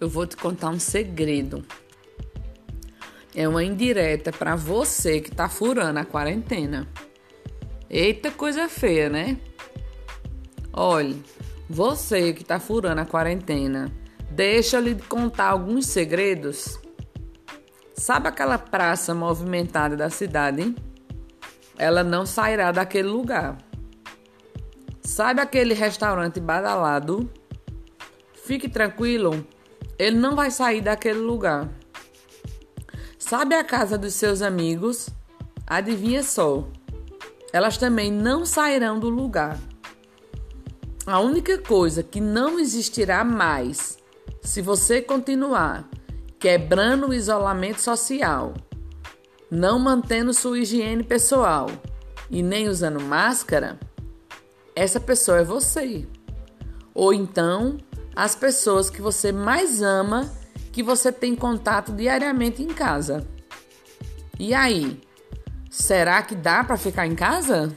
eu vou te contar um segredo. É uma indireta para você que tá furando a quarentena. Eita coisa feia, né? Olhe, você que tá furando a quarentena, deixa eu lhe contar alguns segredos. Sabe aquela praça movimentada da cidade? Ela não sairá daquele lugar. Sabe aquele restaurante badalado? Fique tranquilo, ele não vai sair daquele lugar. Sabe a casa dos seus amigos? Adivinha só. Elas também não sairão do lugar. A única coisa que não existirá mais se você continuar quebrando o isolamento social, não mantendo sua higiene pessoal e nem usando máscara, essa pessoa é você. Ou então as pessoas que você mais ama, que você tem contato diariamente em casa. E aí, será que dá para ficar em casa?